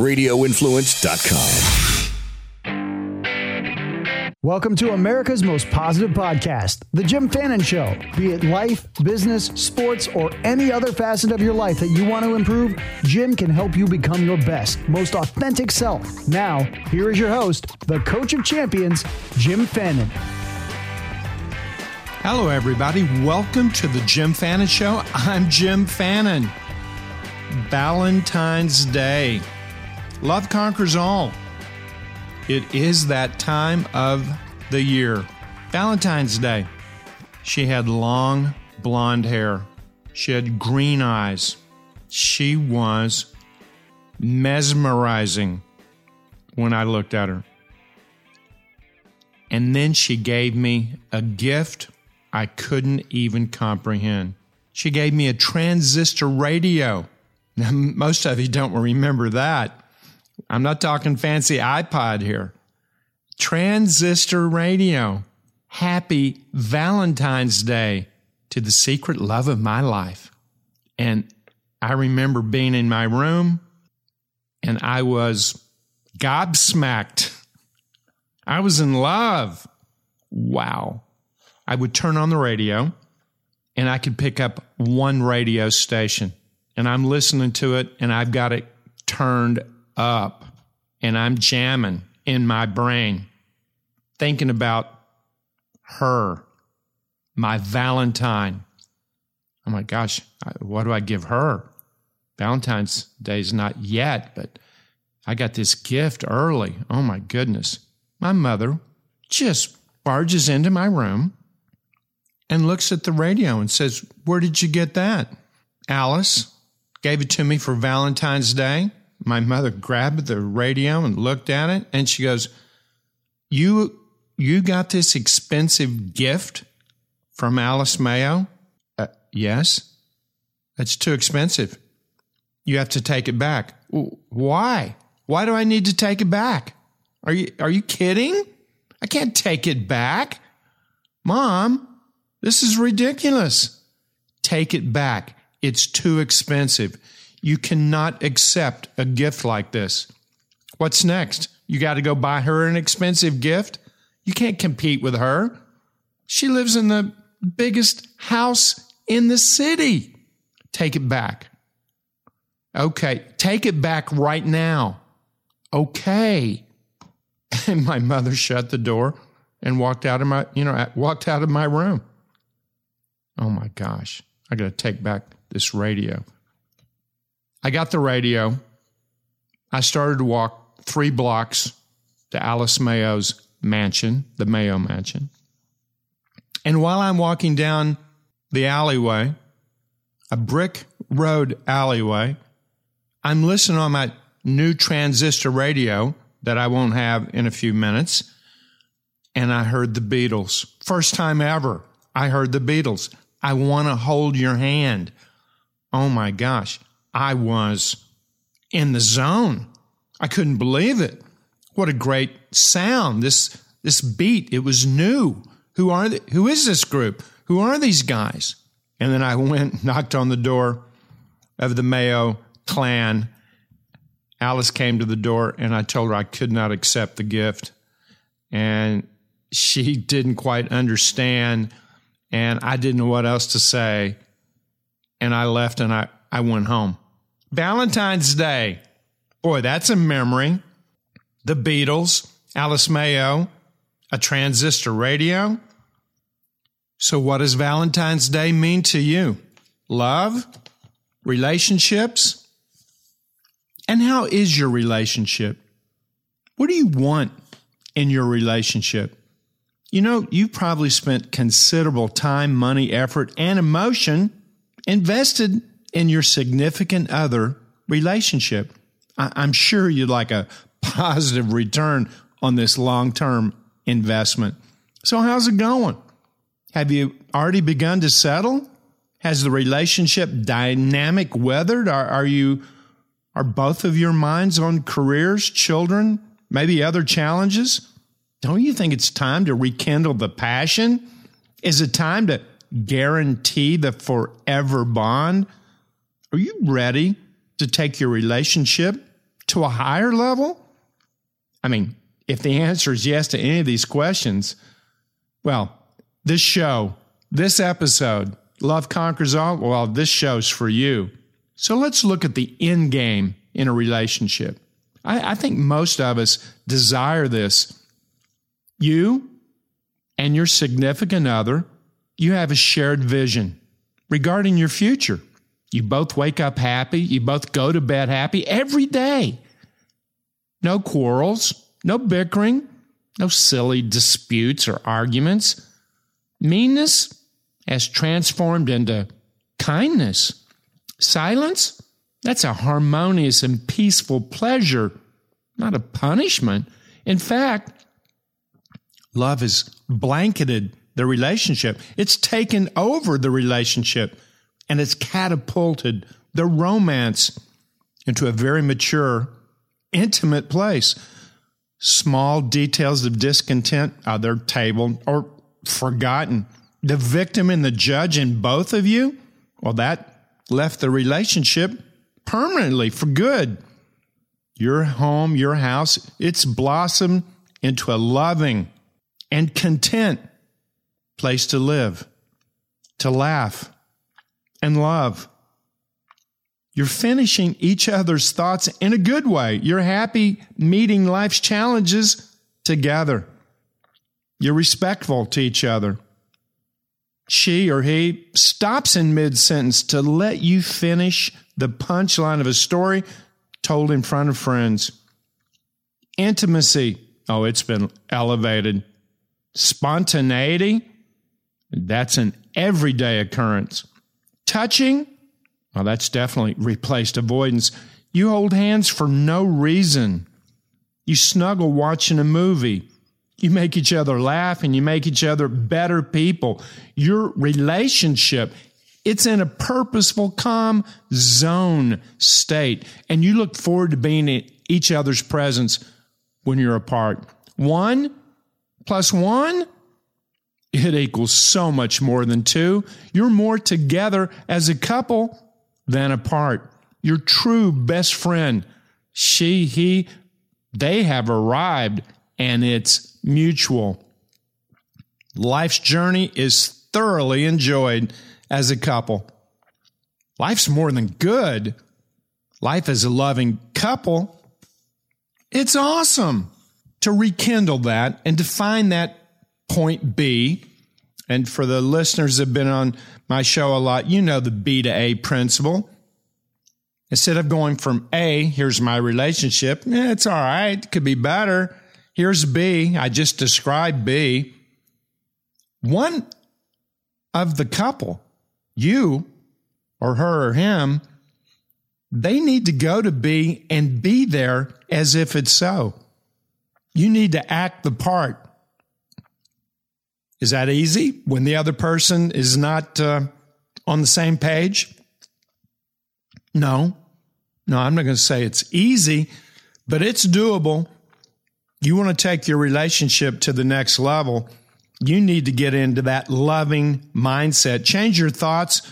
radioinfluence.com. Welcome to America's most positive podcast, The Jim Fannin Show. Be it life, business, sports, or any other facet of your life that you want to improve, Jim can help you become your best, most authentic self. Now, here is your host, the coach of champions, Jim Fannin. Hello, everybody. Welcome to The Jim Fannin Show. I'm Jim Fannin. Valentine's Day. Love conquers all. It is that time of the year. Valentine's Day. She had long blonde hair. She had green eyes. She was mesmerizing when I looked at her. And then she gave me a gift I couldn't even comprehend. She gave me a transistor radio. Now, most of you don't remember that. I'm not talking fancy iPod here. Transistor radio. Happy Valentine's Day to the secret love of my life. And I remember being in my room and I was gobsmacked. I was in love. Wow. I would turn on the radio and I could pick up one radio station and I'm listening to it and I've got it turned up and I'm jamming in my brain, thinking about her, my Valentine. Oh my gosh, what do I give her? Valentine's Day's not yet, but I got this gift early. Oh my goodness. My mother just barges into my room and looks at the radio and says, Where did you get that? Alice gave it to me for Valentine's Day my mother grabbed the radio and looked at it and she goes, "You you got this expensive gift from Alice Mayo?" Uh, yes. That's too expensive. You have to take it back. Why? Why do I need to take it back? Are you are you kidding? I can't take it back. Mom, this is ridiculous. Take it back. It's too expensive. You cannot accept a gift like this. What's next? You got to go buy her an expensive gift? You can't compete with her. She lives in the biggest house in the city. Take it back. Okay, take it back right now. Okay. And my mother shut the door and walked out of my, you know, walked out of my room. Oh my gosh. I got to take back this radio. I got the radio. I started to walk three blocks to Alice Mayo's mansion, the Mayo mansion. And while I'm walking down the alleyway, a brick road alleyway, I'm listening on my new transistor radio that I won't have in a few minutes. And I heard the Beatles. First time ever, I heard the Beatles. I want to hold your hand. Oh my gosh. I was in the zone. I couldn't believe it. What a great sound. This this beat, it was new. Who are they, who is this group? Who are these guys? And then I went knocked on the door of the Mayo clan. Alice came to the door and I told her I could not accept the gift. And she didn't quite understand and I didn't know what else to say. And I left and I, I went home. Valentine's Day. Boy, that's a memory. The Beatles, Alice Mayo, a transistor radio. So, what does Valentine's Day mean to you? Love? Relationships? And how is your relationship? What do you want in your relationship? You know, you've probably spent considerable time, money, effort, and emotion invested in your significant other relationship. I, I'm sure you'd like a positive return on this long term investment. So, how's it going? Have you already begun to settle? Has the relationship dynamic weathered? Are, are you are both of your minds on careers, children, maybe other challenges? Don't you think it's time to rekindle the passion? Is it time to guarantee the forever bond? Are you ready to take your relationship to a higher level? I mean, if the answer is yes to any of these questions, well, this show, this episode, Love Conquers All, well, this show's for you. So let's look at the end game in a relationship. I, I think most of us desire this. You and your significant other, you have a shared vision regarding your future. You both wake up happy. You both go to bed happy every day. No quarrels, no bickering, no silly disputes or arguments. Meanness has transformed into kindness. Silence, that's a harmonious and peaceful pleasure, not a punishment. In fact, love has blanketed the relationship, it's taken over the relationship, and it's catapulted the romance into a very mature, intimate place. Small details of discontent are their table or forgotten. The victim and the judge in both of you, well, that left the relationship permanently for good. Your home, your house, it's blossomed into a loving and content place to live, to laugh and love. You're finishing each other's thoughts in a good way. You're happy meeting life's challenges together. You're respectful to each other. She or he stops in mid sentence to let you finish the punchline of a story told in front of friends. Intimacy, oh, it's been elevated. Spontaneity, that's an everyday occurrence. Touching, well, that's definitely replaced avoidance. You hold hands for no reason. You snuggle watching a movie. You make each other laugh and you make each other better people. Your relationship, it's in a purposeful, calm zone state. And you look forward to being in each other's presence when you're apart. One plus one, it equals so much more than two. You're more together as a couple than apart. Your true best friend, she, he, they have arrived and it's mutual. Life's journey is thoroughly enjoyed as a couple. Life's more than good. Life as a loving couple, it's awesome to rekindle that and to find that point B. And for the listeners that have been on my show a lot, you know the B to A principle. Instead of going from A, here's my relationship, it's all right, could be better. Here's B. I just described B. One of the couple, you or her or him, they need to go to B and be there as if it's so. You need to act the part. Is that easy when the other person is not uh, on the same page? No. No, I'm not going to say it's easy, but it's doable you want to take your relationship to the next level, you need to get into that loving mindset. Change your thoughts,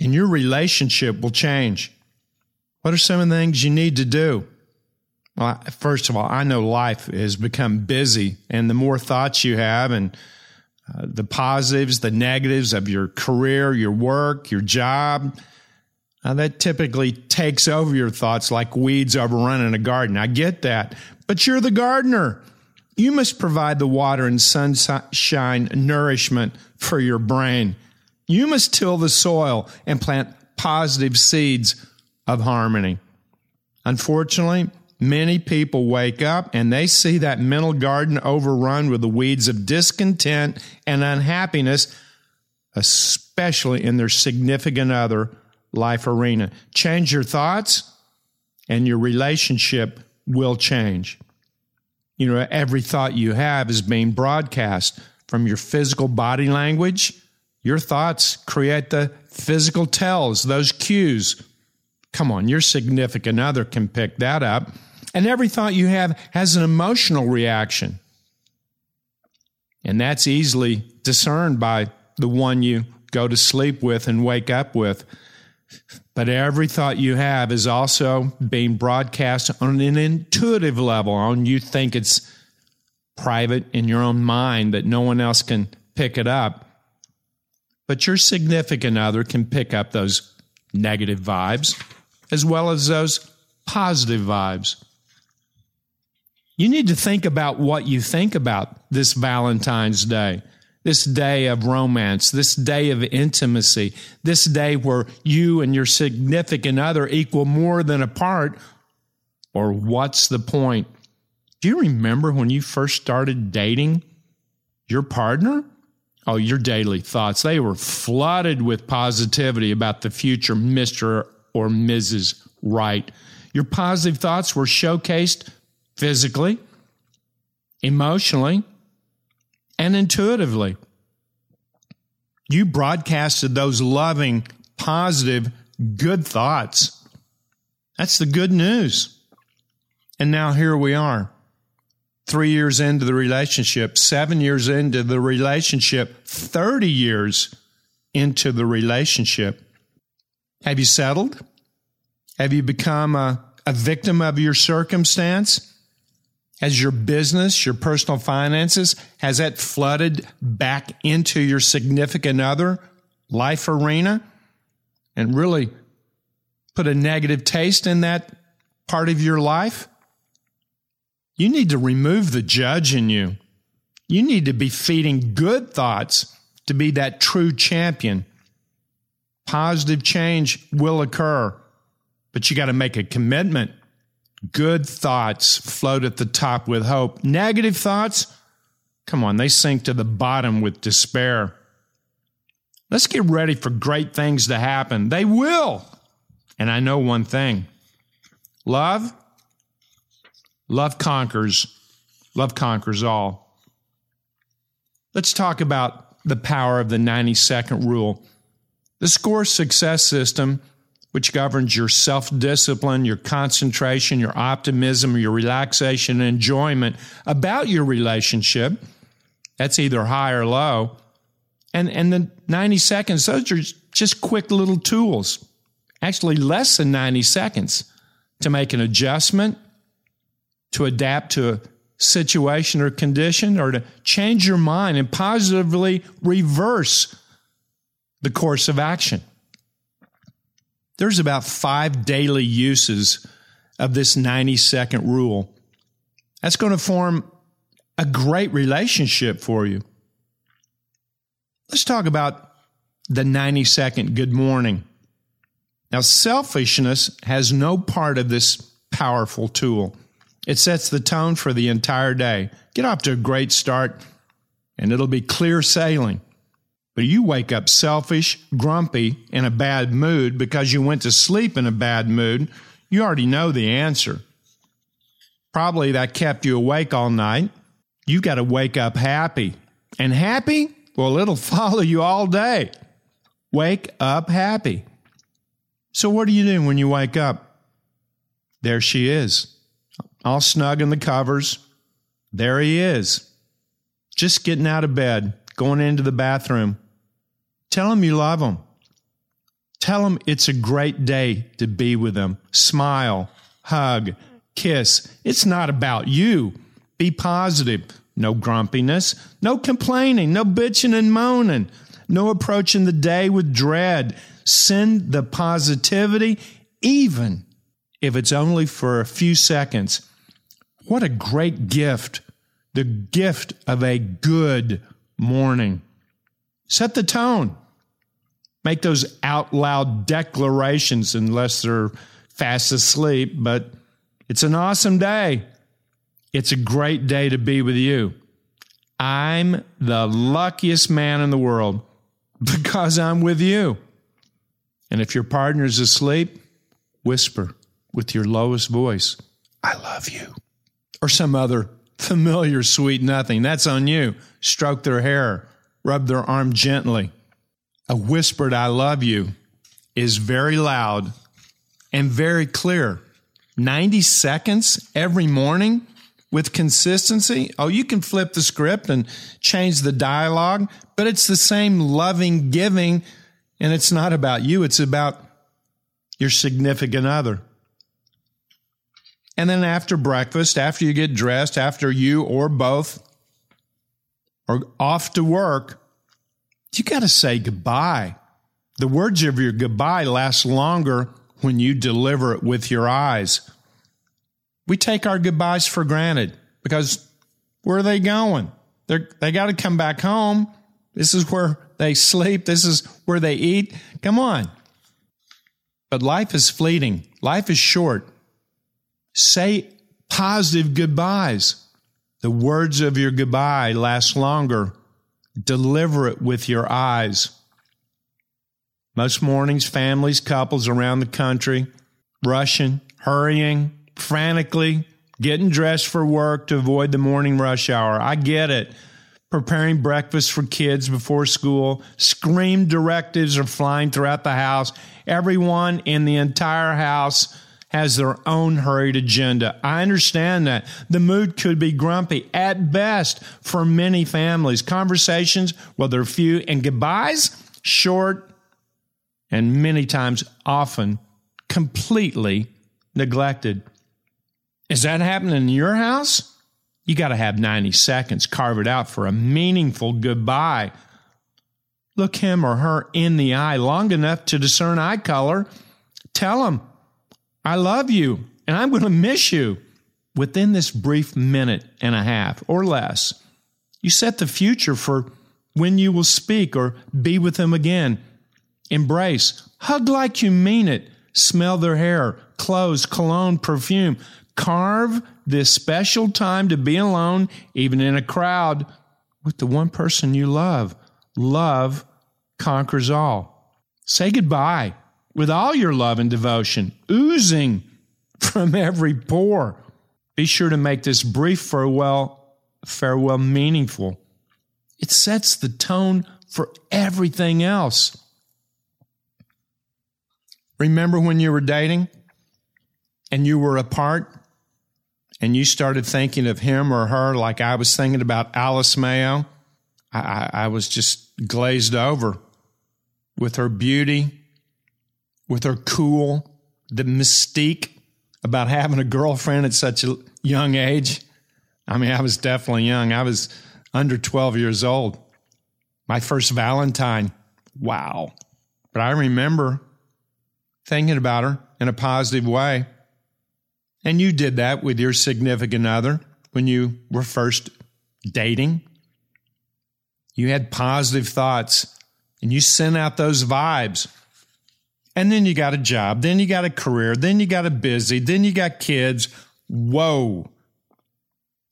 and your relationship will change. What are some of the things you need to do? Well, first of all, I know life has become busy, and the more thoughts you have, and uh, the positives, the negatives of your career, your work, your job, uh, that typically takes over your thoughts like weeds overrunning a garden. I get that, but you're the gardener. You must provide the water and sunshine nourishment for your brain. You must till the soil and plant positive seeds of harmony. Unfortunately, many people wake up and they see that mental garden overrun with the weeds of discontent and unhappiness, especially in their significant other life arena. Change your thoughts, and your relationship will change. You know, every thought you have is being broadcast from your physical body language. Your thoughts create the physical tells, those cues. Come on, your significant other can pick that up. And every thought you have has an emotional reaction. And that's easily discerned by the one you go to sleep with and wake up with. But every thought you have is also being broadcast on an intuitive level, on you think it's private in your own mind that no one else can pick it up. But your significant other can pick up those negative vibes as well as those positive vibes. You need to think about what you think about this Valentine's Day, this day of romance, this day of intimacy, this day where you and your significant other equal more than a part. Or what's the point? Do you remember when you first started dating your partner? Oh, your daily thoughts. They were flooded with positivity about the future Mr. or Mrs. Right. Your positive thoughts were showcased physically, emotionally, and intuitively. You broadcasted those loving, positive, good thoughts. That's the good news. And now here we are, three years into the relationship, seven years into the relationship, 30 years into the relationship. Have you settled? Have you become a, a victim of your circumstance? Has your business, your personal finances, has that flooded back into your significant other life arena and really put a negative taste in that part of your life? You need to remove the judge in you. You need to be feeding good thoughts to be that true champion. Positive change will occur, but you got to make a commitment Good thoughts float at the top with hope. Negative thoughts, come on, they sink to the bottom with despair. Let's get ready for great things to happen. They will. And I know one thing love, love conquers. Love conquers all. Let's talk about the power of the 90 second rule. The SCORE success system which governs your self discipline, your concentration, your optimism, your relaxation, and enjoyment about your relationship. That's either high or low. And, and the 90 seconds, those are just quick little tools, actually less than 90 seconds to make an adjustment, to adapt to a situation or condition, or to change your mind and positively reverse the course of action. There's about five daily uses of this 90 second rule. That's going to form a great relationship for you. Let's talk about the 90 second good morning. Now, selfishness has no part of this powerful tool. It sets the tone for the entire day. Get off to a great start, and it'll be clear sailing. But you wake up selfish, grumpy, in a bad mood because you went to sleep in a bad mood, you already know the answer. Probably that kept you awake all night. You got to wake up happy. And happy? Well, it'll follow you all day. Wake up happy. So, what do you do when you wake up? There she is, all snug in the covers. There he is, just getting out of bed, going into the bathroom. Tell them you love them. Tell them it's a great day to be with them. Smile, hug, kiss. It's not about you. Be positive. No grumpiness, no complaining, no bitching and moaning, no approaching the day with dread. Send the positivity, even if it's only for a few seconds. What a great gift! The gift of a good morning. Set the tone. Make those out loud declarations unless they're fast asleep, but it's an awesome day. It's a great day to be with you. I'm the luckiest man in the world because I'm with you. And if your partner's asleep, whisper with your lowest voice, I love you. Or some other familiar sweet nothing. That's on you. Stroke their hair rub their arm gently. A whispered I love you is very loud and very clear. 90 seconds every morning with consistency. Oh, you can flip the script and change the dialogue, but it's the same loving giving. And it's not about you. It's about your significant other. And then after breakfast, after you get dressed, after you or both are off to work, you got to say goodbye. The words of your goodbye last longer when you deliver it with your eyes. We take our goodbyes for granted because where are they going? They're, they got to come back home. This is where they sleep. This is where they eat. Come on. But life is fleeting. Life is short. Say positive goodbyes. The words of your goodbye last longer. Deliver it with your eyes. Most mornings, families, couples around the country, rushing, hurrying, frantically, getting dressed for work to avoid the morning rush hour. I get it. Preparing breakfast for kids before school, scream directives are flying throughout the house. Everyone in the entire house has their own hurried agenda. I understand that. The mood could be grumpy at best for many families. Conversations, well, they're few, and goodbyes, short, and many times often completely neglected. Is that happening in your house? You got to have 90 seconds, carve it out for a meaningful goodbye. Look him or her in the eye long enough to discern eye color. Tell them, I love you and I'm going to miss you. Within this brief minute and a half or less, you set the future for when you will speak or be with them again. Embrace, hug like you mean it, smell their hair, clothes, cologne, perfume. Carve this special time to be alone, even in a crowd, with the one person you love. Love conquers all. Say goodbye with all your love and devotion, oozing from every pore. Be sure to make this brief farewell, farewell meaningful. It sets the tone for everything else. Remember when you were dating and you were apart and you started thinking of him or her like I was thinking about Alice Mayo? I, I, I was just glazed over with her beauty, with her cool, the mystique about having a girlfriend at such a young age. I mean, I was definitely young. I was under 12 years old. My first Valentine. Wow. But I remember thinking about her in a positive way. And you did that with your significant other when you were first dating. You had positive thoughts and you sent out those vibes. And then you got a job, then you got a career, then you got a busy, then you got kids. Whoa.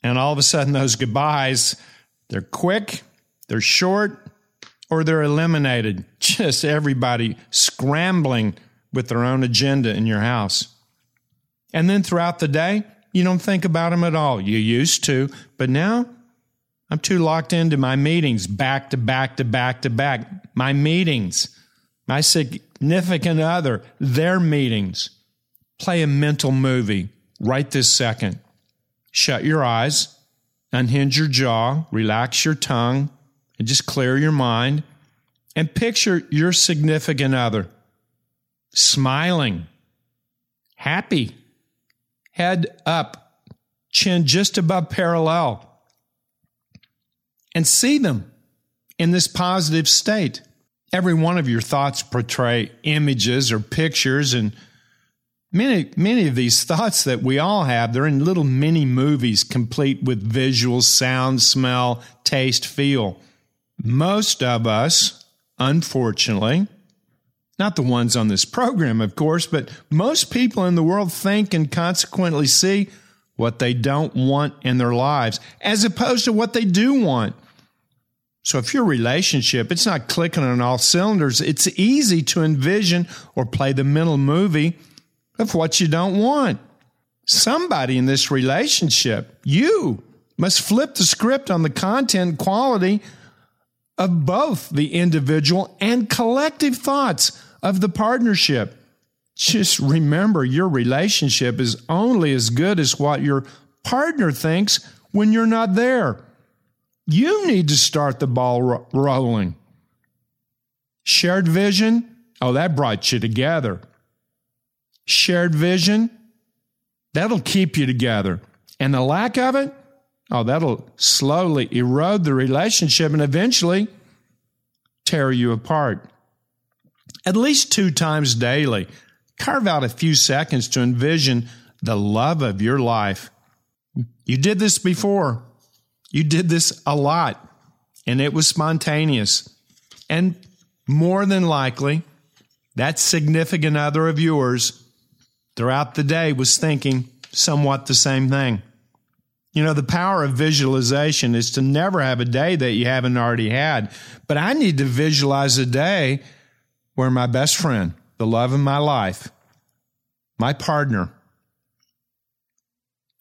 And all of a sudden, those goodbyes, they're quick, they're short, or they're eliminated. Just everybody scrambling with their own agenda in your house. And then throughout the day, you don't think about them at all. You used to, but now I'm too locked into my meetings, back to back to back to back. My meetings, my significant other, their meetings. Play a mental movie right this second. Shut your eyes, unhinge your jaw, relax your tongue, and just clear your mind. And picture your significant other smiling, happy, head up, chin just above parallel, and see them in this positive state. Every one of your thoughts portray images or pictures, and many, many of these thoughts that we all have, they're in little mini movies complete with visuals, sound, smell, taste, feel. Most of us, unfortunately, not the ones on this program, of course, but most people in the world think and consequently see what they don't want in their lives as opposed to what they do want. So if your relationship, it's not clicking on all cylinders, it's easy to envision or play the mental movie of what you don't want. Somebody in this relationship, you must flip the script on the content quality of both the individual and collective thoughts of the partnership. Just remember your relationship is only as good as what your partner thinks when you're not there. You need to start the ball ro- rolling. Shared vision, oh, that brought you together. shared vision, that'll keep you together. And the lack of it, oh, that'll slowly erode the relationship and eventually tear you apart. At least two times daily, carve out a few seconds to envision the love of your life. You did this before. You did this a lot, and it was spontaneous. And more than likely, that significant other of yours throughout the day was thinking somewhat the same thing. You know, the power of visualization is to never have a day that you haven't already had. But I need to visualize a day where my best friend, the love of my life, my partner,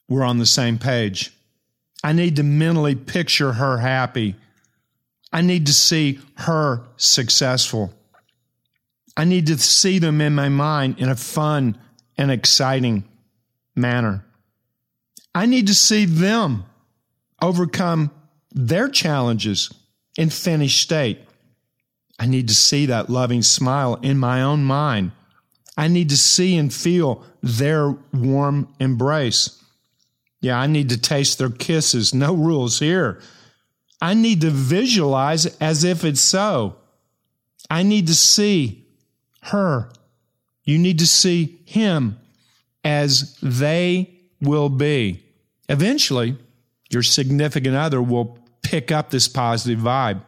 we're on the same page. I need to mentally picture her happy. I need to see her successful. I need to see them in my mind in a fun and exciting manner. I need to see them overcome their challenges in finished state. I need to see that loving smile in my own mind. I need to see and feel their warm embrace. Yeah, I need to taste their kisses. No rules here. I need to visualize as if it's so. I need to see her. You need to see him as they will be. Eventually, your significant other will pick up this positive vibe.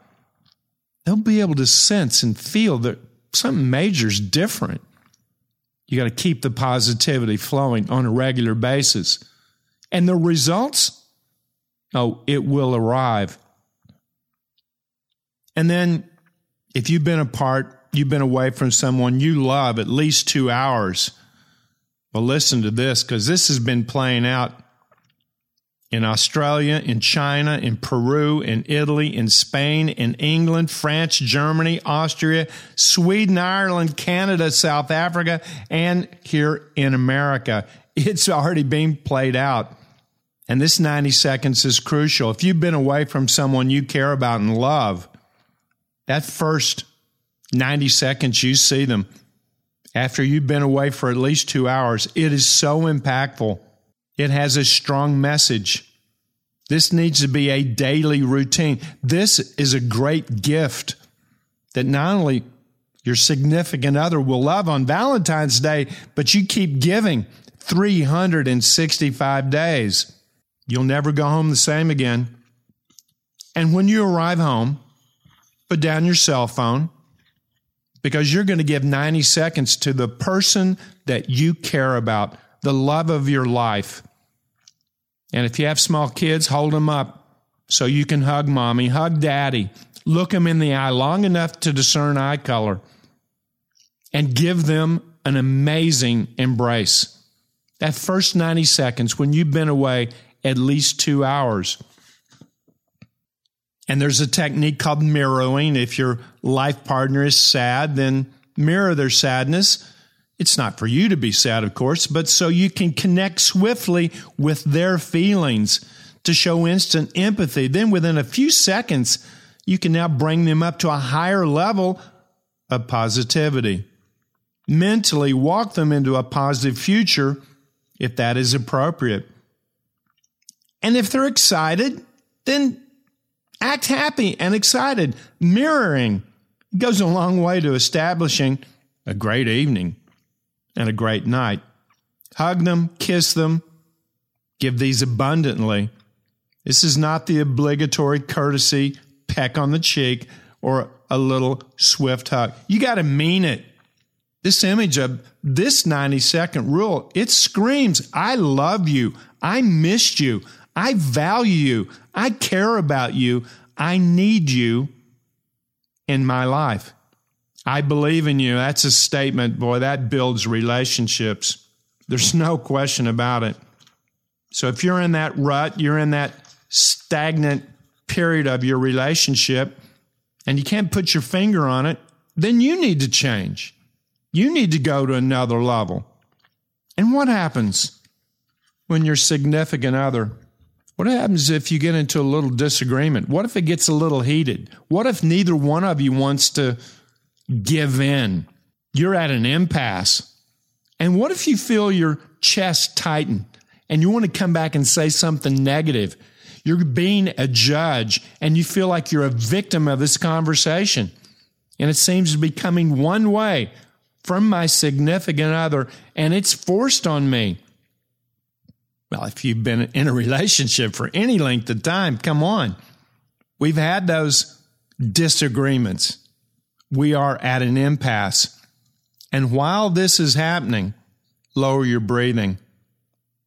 They'll be able to sense and feel that something major is different. You got to keep the positivity flowing on a regular basis. And the results, oh, it will arrive. And then if you've been apart, you've been away from someone you love at least two hours. Well, listen to this because this has been playing out in Australia, in China, in Peru, in Italy, in Spain, in England, France, Germany, Austria, Sweden, Ireland, Canada, South Africa, and here in America. It's already being played out. And this 90 seconds is crucial. If you've been away from someone you care about and love, that first 90 seconds you see them after you've been away for at least two hours, it is so impactful it has a strong message. This needs to be a daily routine. This is a great gift that not only your significant other will love on Valentine's Day, but you keep giving 365 days. You'll never go home the same again. And when you arrive home, put down your cell phone because you're going to give 90 seconds to the person that you care about the love of your life. And if you have small kids, hold them up so you can hug mommy, hug daddy, look them in the eye long enough to discern eye color, and give them an amazing embrace. That first 90 seconds when you've been away at least two hours. And there's a technique called mirroring. If your life partner is sad, then mirror their sadness it's not for you to be sad, of course, but so you can connect swiftly with their feelings to show instant empathy. Then within a few seconds, you can now bring them up to a higher level of positivity. Mentally walk them into a positive future if that is appropriate. And if they're excited, then act happy and excited. Mirroring goes a long way to establishing a great evening and a great night. Hug them, kiss them, give these abundantly. This is not the obligatory courtesy peck on the cheek or a little swift hug. You got to mean it. This image of this 90 second rule, it screams, I love you. I missed you. I value you. I care about you. I need you in my life. I believe in you. That's a statement, boy, that builds relationships. There's no question about it. So if you're in that rut, you're in that stagnant period of your relationship, and you can't put your finger on it, then you need to change. You need to go to another level. And what happens when your significant other? What happens if you get into a little disagreement? What if it gets a little heated? What if neither one of you wants to give in. You're at an impasse. And what if you feel your chest tighten and you want to come back and say something negative? You're being a judge and you feel like you're a victim of this conversation. And it seems to be coming one way from my significant other and it's forced on me. Well, if you've been in a relationship for any length of time, come on. We've had those disagreements. We are at an impasse. And while this is happening, lower your breathing.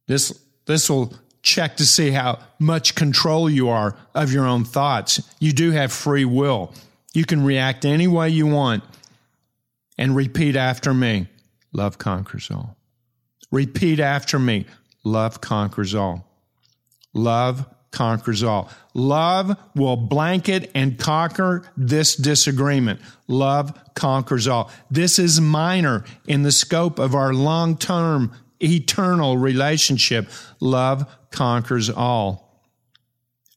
This, this will check to see how much control you are of your own thoughts. You do have free will. You can react any way you want and repeat after me. Love conquers all. Repeat after me. Love conquers all. Love conquers all. Love will blanket and conquer this disagreement. Love conquers all. This is minor in the scope of our long term, eternal relationship. Love conquers all.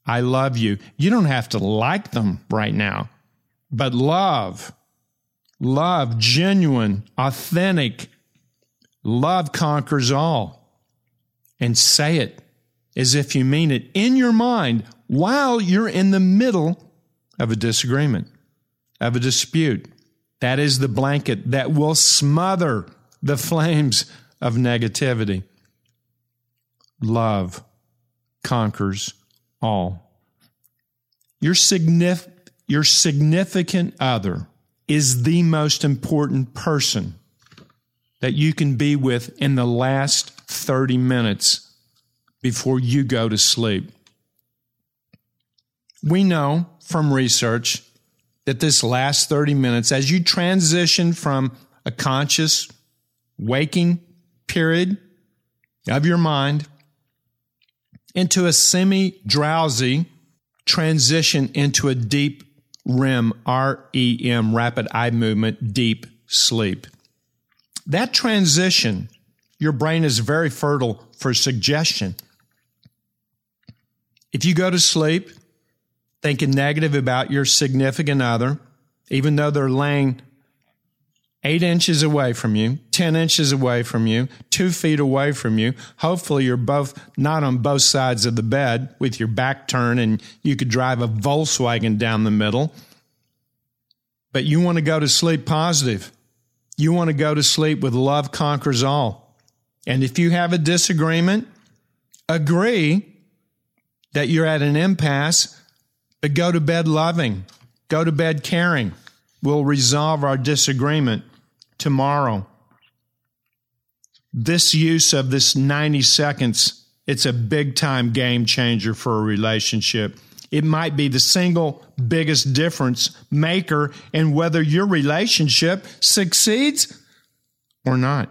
I love you. You don't have to like them right now, but love, love, genuine, authentic, love conquers all. And say it as if you mean it in your mind while you're in the middle of a disagreement, of a dispute. That is the blanket that will smother the flames of negativity. Love conquers all. Your, signif- your significant other is the most important person that you can be with in the last 30 minutes before you go to sleep. We know from research that this last 30 minutes, as you transition from a conscious waking period of your mind into a semi drowsy transition into a deep REM, R E M, rapid eye movement, deep sleep. That transition, your brain is very fertile for suggestion. If you go to sleep thinking negative about your significant other, even though they're laying eight inches away from you, 10 inches away from you, two feet away from you. Hopefully, you're both not on both sides of the bed with your back turned and you could drive a Volkswagen down the middle. But you want to go to sleep positive. You want to go to sleep with love conquers all. And if you have a disagreement, agree that you're at an impasse, but go to bed loving, go to bed caring. We'll resolve our disagreement tomorrow. This use of this 90 seconds, it's a big time game changer for a relationship. It might be the single biggest difference maker in whether your relationship succeeds or not.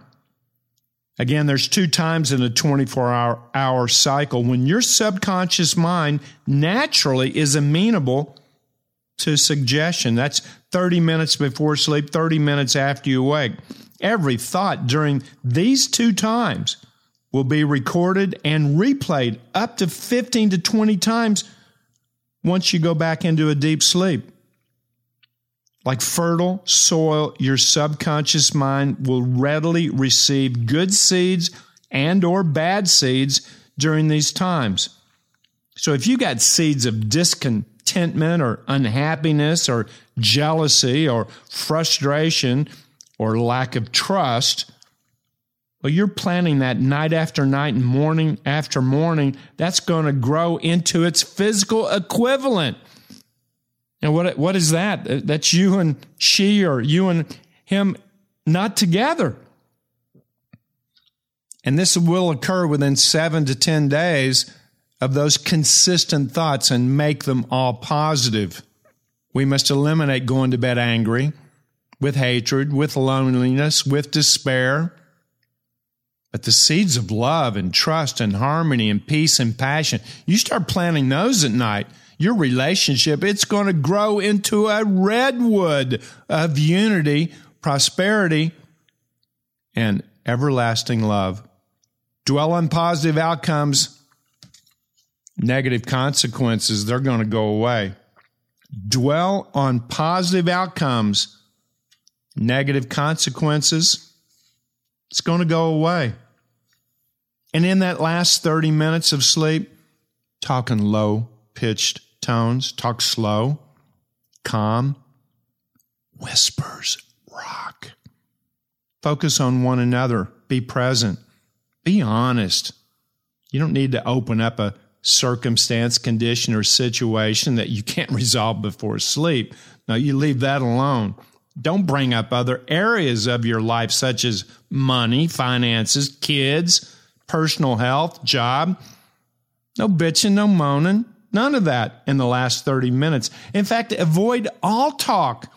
Again, there's two times in a 24 hour, hour cycle when your subconscious mind naturally is amenable to suggestion. That's 30 minutes before sleep, 30 minutes after you wake. Every thought during these two times will be recorded and replayed up to 15 to 20 times once you go back into a deep sleep. Like fertile soil, your subconscious mind will readily receive good seeds and or bad seeds during these times. So if you got seeds of discontentment or unhappiness or jealousy or frustration or lack of trust, well, you're planting that night after night and morning after morning. That's going to grow into its physical equivalent. And what, what is that? Uh, that's you and she or you and him not together. And this will occur within seven to 10 days of those consistent thoughts and make them all positive. We must eliminate going to bed angry, with hatred, with loneliness, with despair. But the seeds of love and trust and harmony and peace and passion, you start planting those at night your relationship, it's going to grow into a redwood of unity, prosperity, and everlasting love. Dwell on positive outcomes, negative consequences, they're going to go away. Dwell on positive outcomes, negative consequences, It's going to go away. And in that last 30 minutes of sleep, talking low pitched tones, talk slow, calm, whispers, rock. Focus on one another, be present, be honest. You don't need to open up a circumstance, condition, or situation that you can't resolve before sleep. No, you leave that alone. Don't bring up other areas of your life, such as money, finances, kids, personal health, job. No bitching, no moaning, none of that in the last 30 minutes. In fact, avoid all talk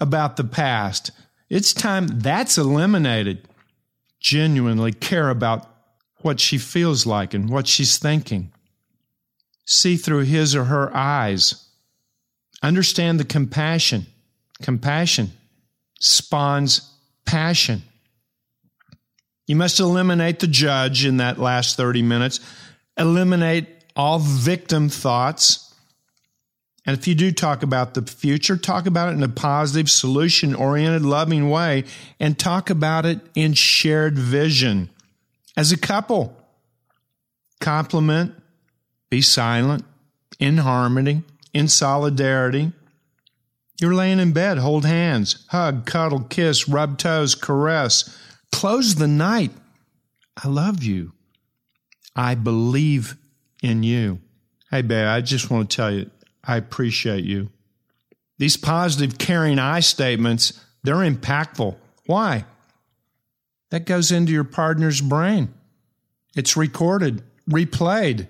about the past. It's time that's eliminated. Genuinely care about what she feels like and what she's thinking. See through his or her eyes. Understand the compassion. Compassion spawns passion. You must eliminate the judge in that last 30 minutes, eliminate all victim thoughts. And if you do talk about the future, talk about it in a positive, solution oriented, loving way, and talk about it in shared vision as a couple. Compliment, be silent, in harmony, in solidarity. You're laying in bed, hold hands, hug, cuddle, kiss, rub toes, caress. Close the night. I love you. I believe in you. Hey, babe, I just want to tell you, I appreciate you. These positive, caring I statements, they're impactful. Why? That goes into your partner's brain. It's recorded, replayed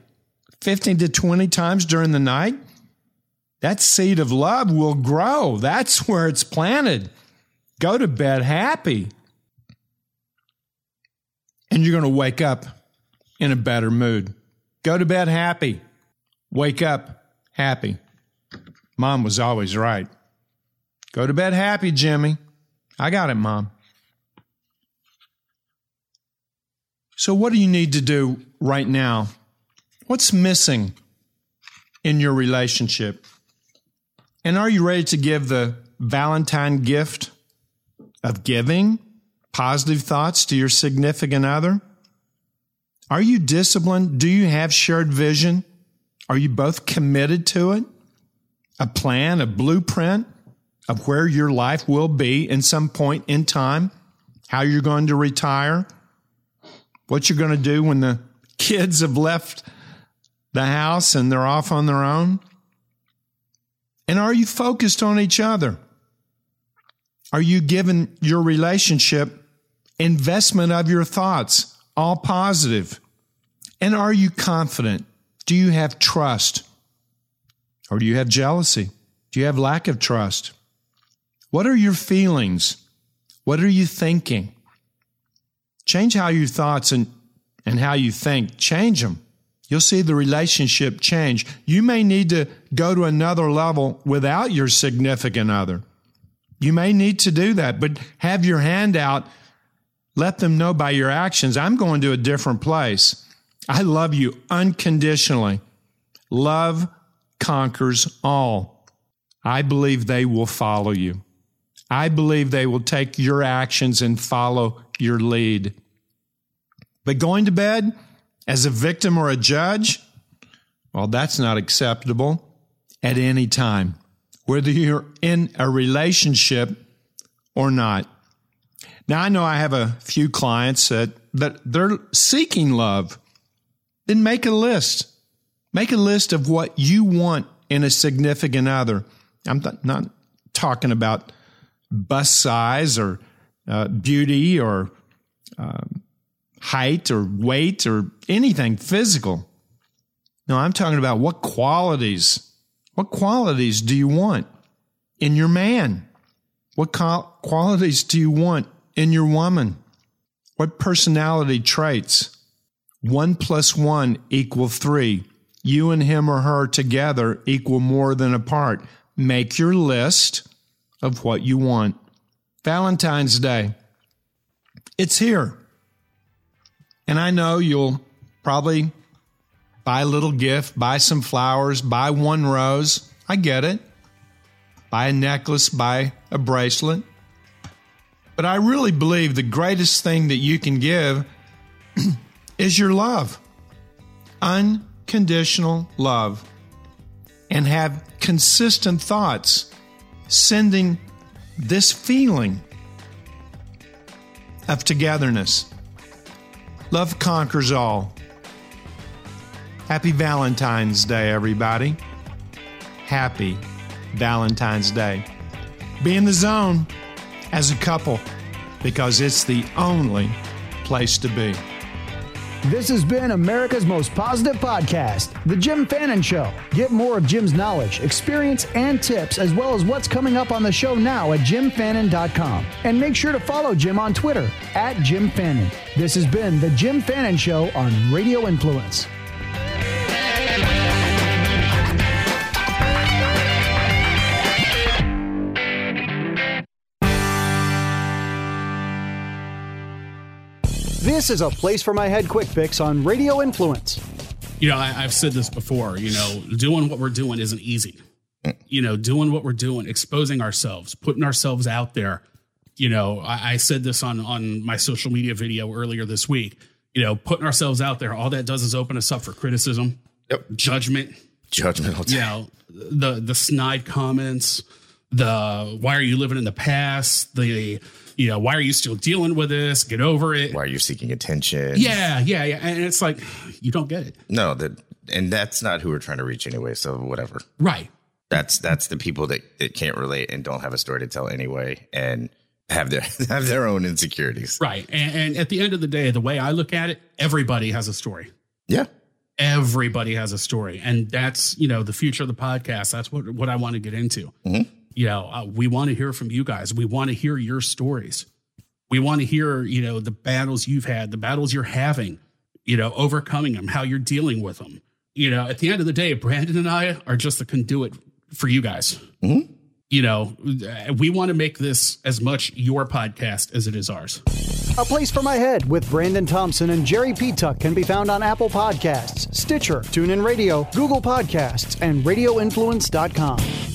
15 to 20 times during the night. That seed of love will grow. That's where it's planted. Go to bed happy. And you're going to wake up in a better mood. Go to bed happy. Wake up happy. Mom was always right. Go to bed happy, Jimmy. I got it, Mom. So, what do you need to do right now? What's missing in your relationship? And are you ready to give the Valentine gift of giving positive thoughts to your significant other? Are you disciplined? Do you have shared vision? Are you both committed to it? A plan, a blueprint of where your life will be in some point in time? How you're going to retire? what you're going to do when the kids have left the house and they're off on their own? And are you focused on each other? Are you giving your relationship investment of your thoughts, all positive? And are you confident? Do you have trust? Or do you have jealousy? Do you have lack of trust? What are your feelings? What are you thinking? Change how your thoughts and, and how you think, change them. You'll see the relationship change. You may need to go to another level without your significant other. You may need to do that, but have your hand out. Let them know by your actions, I'm going to a different place. I love you unconditionally. Love conquers all. I believe they will follow you. I believe they will take your actions and follow your lead. But going to bed as a victim or a judge, well, that's not acceptable at any time, whether you're in a relationship or not. Now, I know I have a few clients that, that they're seeking love. Then make a list. Make a list of what you want in a significant other. I'm not talking about bust size or uh, beauty or um, height or weight or anything physical. No, I'm talking about what qualities. What qualities do you want in your man? What qualities do you want in your woman? What personality traits? One plus one equal three. You and him or her together equal more than apart. Make your list of what you want. Valentine's Day. It's here. And I know you'll probably buy a little gift, buy some flowers, buy one rose. I get it. Buy a necklace, buy a bracelet. But I really believe the greatest thing that you can give is your love. Unconditional love. And have consistent thoughts, sending this feeling of togetherness. Love conquers all. Happy Valentine's Day, everybody. Happy Valentine's Day. Be in the zone as a couple because it's the only place to be. This has been America's most positive podcast, The Jim Fannin Show. Get more of Jim's knowledge, experience, and tips, as well as what's coming up on the show now at jimfannin.com. And make sure to follow Jim on Twitter at Jim Fannin. This has been The Jim Fannin Show on Radio Influence. This is a place for my head quick fix on Radio Influence. You know, I, have said this before. You know, doing what we're doing isn't easy. You know, doing what we're doing, exposing ourselves, putting ourselves out there. You know, I, I said this on on my social media video earlier this week. You know, putting ourselves out there, all that does is open us up for criticism, Yep. judgment. Judgmental. You know, the the snide comments, the why are you living in the past, the you know, why are you still dealing with this? Get over it. Why are you seeking attention? Yeah, yeah, yeah. And it's like you don't get it. No, that and that's not who we're trying to reach anyway. So whatever. Right. That's that's the people that, that can't relate and don't have a story to tell anyway and have their have their own insecurities. Right. And, and at the end of the day, the way I look at it, everybody has a story. Yeah. Everybody has a story. And that's, you know, the future of the podcast. That's what, what I want to get into. Mm-hmm. You know, uh, we want to hear from you guys. We want to hear your stories. We want to hear, you know, the battles you've had, the battles you're having, you know, overcoming them, how you're dealing with them. You know, at the end of the day, Brandon and I are just the conduit for you guys. You know, we want to make this as much your podcast as it is ours. A Place for My Head with Brandon Thompson and Jerry Petuck can be found on Apple Podcasts, Stitcher, TuneIn Radio, Google Podcasts, and RadioInfluence.com.